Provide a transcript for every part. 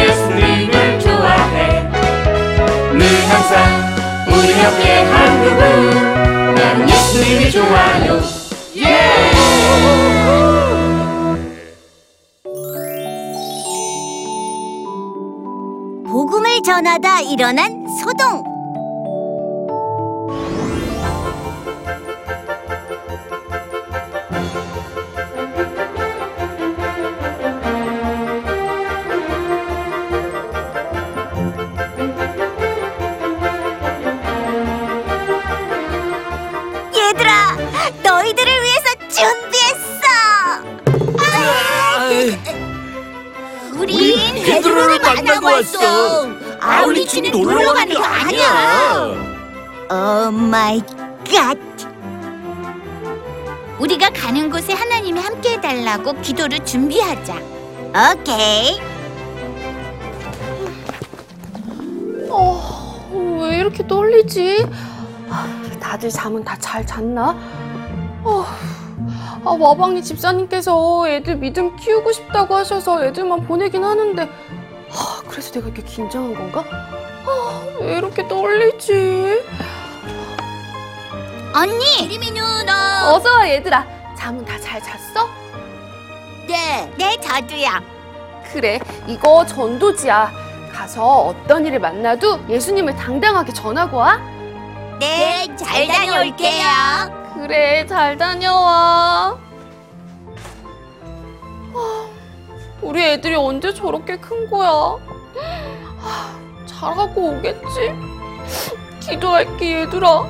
예수님을 좋아해. 늘 항상 우리 함께 한 그분. 나는 예수님이 좋아요. 예! 복음을 전하다 일어난 소동. 우리 놀러 가는 거 아니야. Oh my God. 우리가 가는 곳에 하나님이 함께 해달라고 기도를 준비하자. 오케이. 어, 왜 이렇게 떨리지? 아, 다들 잠은 다 잘 잤나? 어, 아, 와방리 집사님께서 애들 믿음 키우고 싶다고 하셔서 애들만 보내긴 하는데, 아, 그래서 내가 이렇게 긴장한 건가? 아, 왜 이렇게 떨리지? 언니! 리미 누나. 어서 와, 얘들아. 잠은 다 잘 잤어? 네. 네, 저도요. 그래, 이거 전도지야. 가서 어떤 일을 만나도 예수님을 당당하게 전하고 와. 네, 잘 다녀올게요. 그래, 잘 다녀와. 아, 우리 애들이 언제 저렇게 큰 거야? 아, 잘하고 오겠지? 기도할게, 얘들아.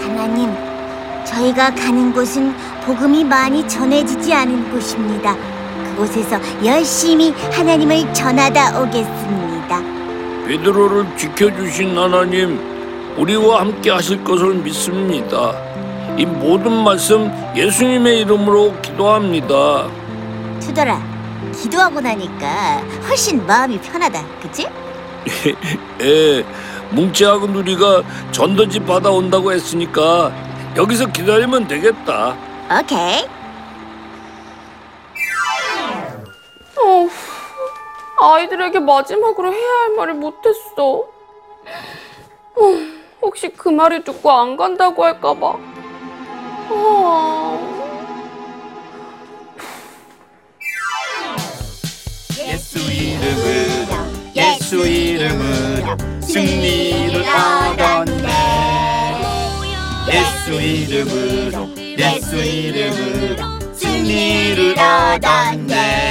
하나님, 저희가 가는 곳은 복음이 많이 전해지지 않은 곳입니다. 그곳에서 열심히 하나님을 전하다 오겠습니다. 베드로를 지켜주신 하나님, 우리와 함께 하실 것을 믿습니다. 이 모든 말씀 예수님의 이름으로 기도합니다. 투덜아, 기도하고 나니까 훨씬 마음이 편하다, 그치? 예, 뭉치하고 누리가 전도지 받아온다고 했으니까 여기서 기다리면 되겠다. 오케이. 어, 아이들에게 마지막으로 해야 할 말을 못했어. 어, 혹시 그 말을 듣고 안 간다고 할까봐. 어. 이름으로 예수 이름으로 승리를 얻었네 예수 이름으로 예수 이름으로 승리를 얻었네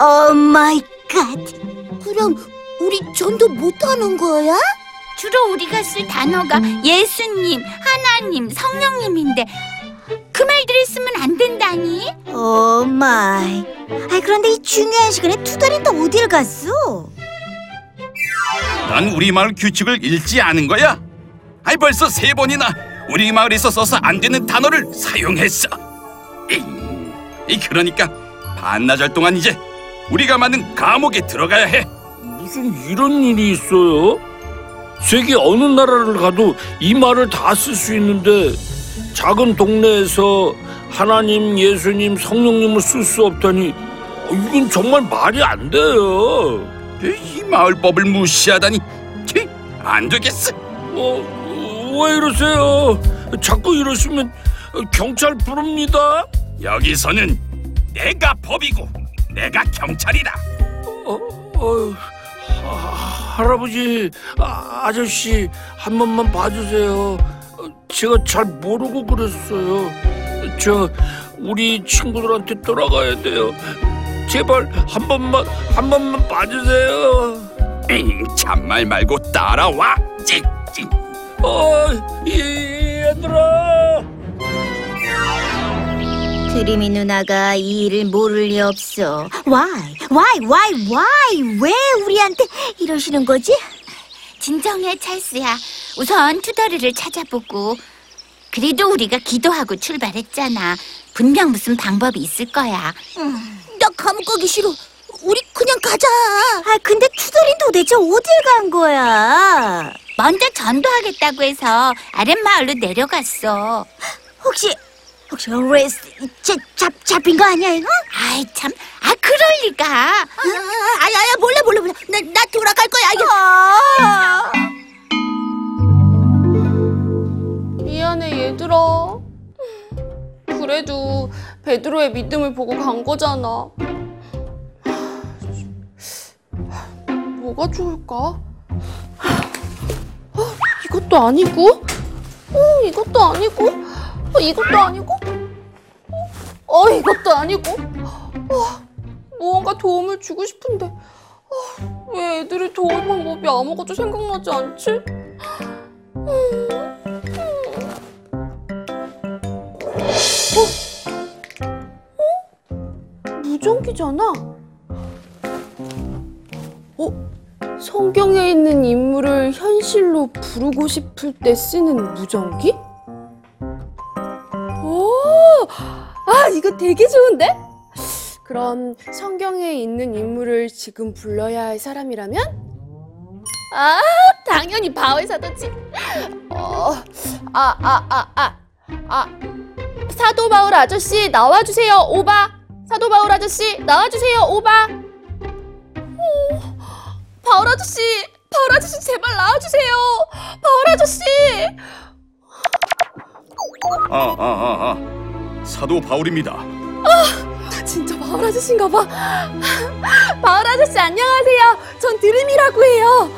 오 마이 갓. 그럼 우리 전도 못하는 거야? 주로 우리가 쓸 단어가 예수님, 하나님, 성령님인데 그 말들을 쓰면 안 된다니? Oh my. 아 그런데 이 중요한 시간에 투덜이 또 어딜 갔어? 넌 우리 마을 규칙을 읽지 않은 거야? 아니 벌써 세 번이나 우리 마을에서 써서 안 되는 단어를 사용했어 잉. 이 그러니까 반나절 동안 이제 우리가 만든 감옥에 들어가야 해 무슨 이런 일이 있어요? 세계 어느 나라를 가도 이 말을 다 쓸 수 있는데 작은 동네에서 하나님, 예수님, 성령님을 쓸 수 없다니 어, 이건 정말 말이 안 돼요. 이 마을법을 무시하다니 치, 안 되겠어 어, 왜 이러세요? 자꾸 이러시면 경찰 부릅니다. 여기서는 내가 법이고 내가 경찰이다 어, 어, 하, 할아버지, 아, 아저씨 한 번만 봐주세요. 어, 제가 잘 모르고 그랬어요. 저 우리 친구들한테 돌아가야 돼요. 제발 한 번만 한 번만 봐주세요. 잉, 참말 말고 따라와 찡찡 어, 이- 얘들아. 드림이 누나가 이 일을 모를 리 없어. Why? Why? Why? Why? 왜 우리한테 이러시는 거지? 진정해, 찰스야. 우선 투덜이를 찾아보고 그래도 우리가 기도하고 출발했잖아. 분명 무슨 방법이 있을 거야. 나 감옥 가기 싫어. 우리 그냥 가자. 아, 근데 투덜이 도대체 어딜 간 거야? 먼저 전도하겠다고 해서 아랫마을로 내려갔어. 혹시 혹시 레스 잡, 잡 잡힌 거 아니야 이거? 아이 참, 아 그럴 리가. 아야 아야 몰라 몰라 몰라 나, 나 돌아갈 거야 아. 미안해 얘들아. 그래도 베드로의 믿음을 보고 간 거잖아. 뭐가 좋을까? 어, 이것도 아니고, 어, 이것도 아니고, 어, 이것도 아니고, 어, 어, 이것도 아니고. 어, 무언가 도움을 주고 싶은데 어, 왜 애들이 도울 방법이 아무것도 생각나지 않지? 무전기잖아. 어? 성경에 있는 인물을 현실로 부르고 싶을 때 쓰는 무전기? 오! 아, 이거 되게 좋은데? 그럼 성경에 있는 인물을 지금 불러야 할 사람이라면? 아, 당연히 바울 사도지. 어, 아, 아, 아, 아, 아. 사도 바울 아저씨 나와주세요, 오바. 사도 바울 아저씨 나와주세요, 오바. 오, 바울 아저씨, 바울 아저씨 제발 나와주세요, 바울 아저씨. 아, 아, 아, 아. 사도 바울입니다. 진짜 바울 아저씨인가 봐. 바울 아저씨 안녕하세요. 전 드림이라고 해요.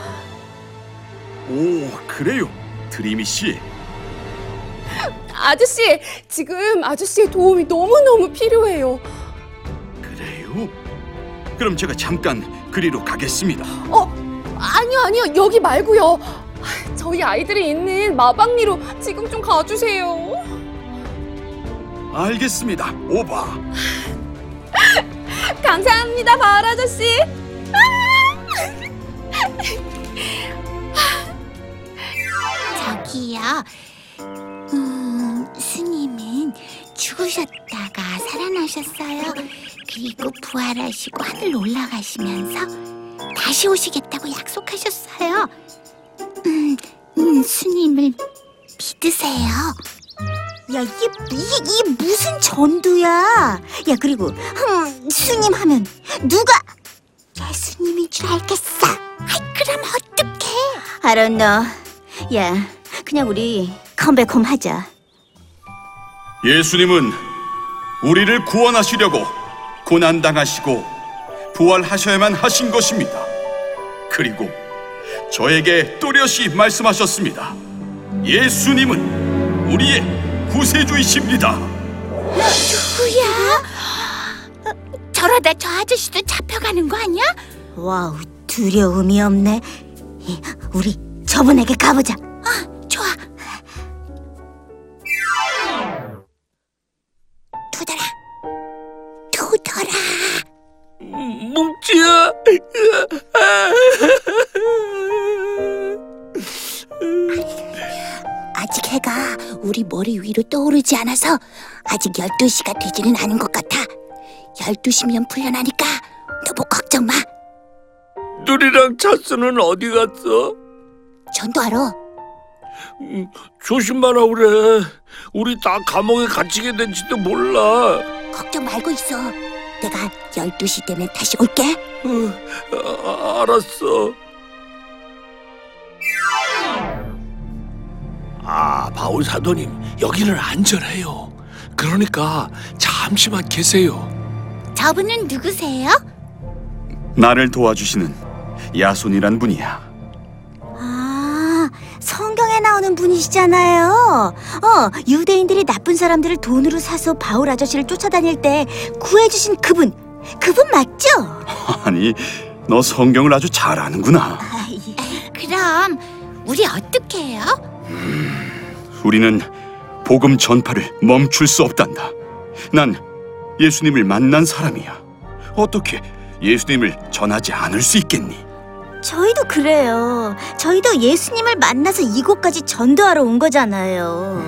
오, 그래요. 드리미 씨. 아저씨, 지금 아저씨의 도움이 너무너무 필요해요. 그래요? 그럼 제가 잠깐 그리로 가겠습니다. 어, 아니요, 아니요. 여기 말고요. 저희 아이들이 있는 마방리로 지금 좀 가주세요. 알겠습니다. 오바. 감사합니다, 바울 아저씨. 저기요. 음, 스님은 죽으셨다가 살아나셨어요. 그리고 부활하시고 하늘 올라가시면서 다시 오시겠다고 약속하셨어요. 음, 음, 스님을 믿으세요. 야 이게 이게, 이게 무슨 전두야? 야 그리고 흠, 스님 하면 누가 예수님인 줄 알겠어. 아이, 그럼 어떡해? Know. 야 그냥 우리 컴백홈 하자. 예수님은 우리를 구원하시려고 고난 당하시고 부활하셔야만 하신 것입니다. 그리고 저에게 또렷이 말씀하셨습니다. 예수님은 우리의 구세주이십니다. 어, 저러다 저 아저씨도 잡혀가는 거 아니야? 와우 두려움이 없네. 이, 우리 저분에게 가보자. 머리 위로 떠오르지 않아서 아직 12시가 되지는 않은 것 같아. 12시면 풀려나니까 너무 걱정 마. 누리랑 차스는 어디 갔어? 전도하러. 음, 조심하라 그래. 우리 다 감옥에 갇히게 될지도 몰라. 걱정 말고 있어. 내가 12시 되면 다시 올게. 어, 아, 알았어. 아, 바울 사도님, 여기는 안전해요. 그러니까 잠시만 계세요. 저분은 누구세요? 나를 도와주시는 야손이란 분이야. 아 성경에 나오는 분이시잖아요. 어 유대인들이 나쁜 사람들을 돈으로 사서 바울 아저씨를 쫓아다닐 때 구해주신 그분. 그분 맞죠? 아니, 너 성경을 아주 잘 아는구나. 그럼 우리 어떻게 해요? 우리는 복음 전파를 멈출 수 없단다. 난 예수님을 만난 사람이야. 어떻게 예수님을 전하지 않을 수 있겠니? 저희도 그래요. 저희도 예수님을 만나서 이곳까지 전도하러 온 거잖아요.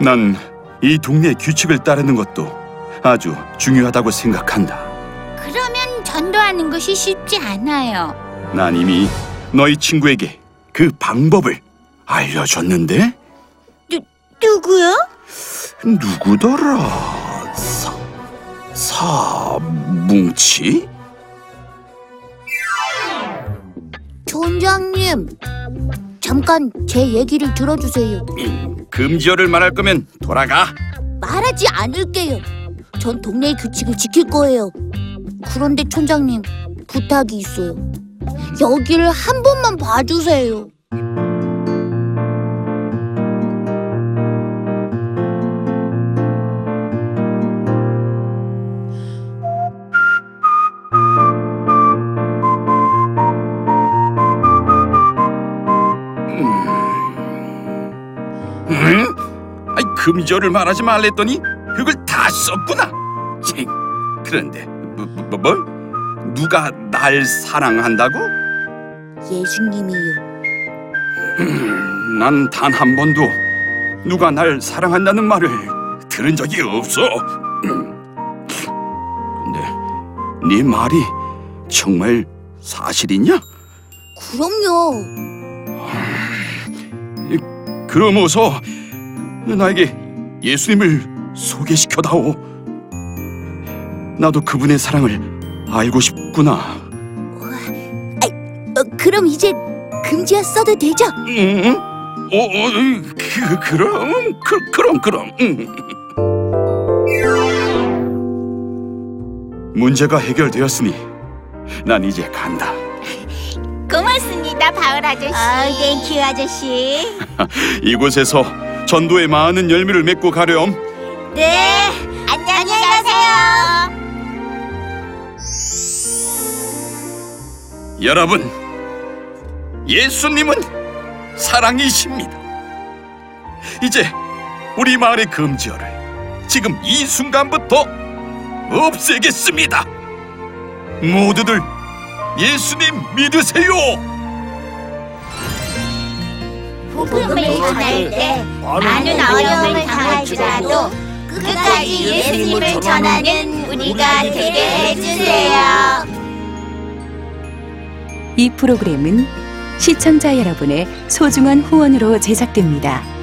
난 이 동네 규칙을 따르는 것도 아주 중요하다고 생각한다. 그러면 전도하는 것이 쉽지 않아요. 난 이미 너희 친구에게 그 방법을 알려줬는데 누구요? 누구더라? 사, 사뭉치? 촌장님, 잠깐 제 얘기를 들어주세요. 금지어를 말할 거면 돌아가. 말하지 않을게요. 전 동네의 규칙을 지킬 거예요. 그런데 촌장님, 부탁이 있어요. 여기를 한 번만 봐주세요. 금지어를 말하지 말랬더니 그걸 다 썼구나. 치, 그런데 뭐, 뭐, 뭘? 누가 날 사랑한다고? 예수님이요. 난 단 한 번도 누가 날 사랑한다는 말을 들은 적이 없어. 근데 네 말이 정말 사실이냐? 그럼요. 그럼 어서 나에게 예수님을 소개시켜다오. 나도 그분의 사랑을 알고 싶구나. 어, 그럼 이제 금지어 써도 되죠? 응? 어, 어, 그, 그럼, 그, 그럼, 그럼. 응. 문제가 해결되었으니 난 이제 간다. 고맙습니다, 바울 아저씨. 아, thank you 아저씨. 이곳에서 전도의 많은 열매를 맺고 가렴. 네. 안녕히 가세요. 여러분, 예수님은 사랑이십니다. 이제 우리 마을의 금지어를 지금 이 순간부터 없애겠습니다. 모두들 예수님 믿으세요. 복음을 전할 때 많은 어려움을 당할지라도 끝까지 예수님을 전하는 우리가 되게 해주세요. 이 프로그램은 시청자 여러분의 소중한 후원으로 제작됩니다.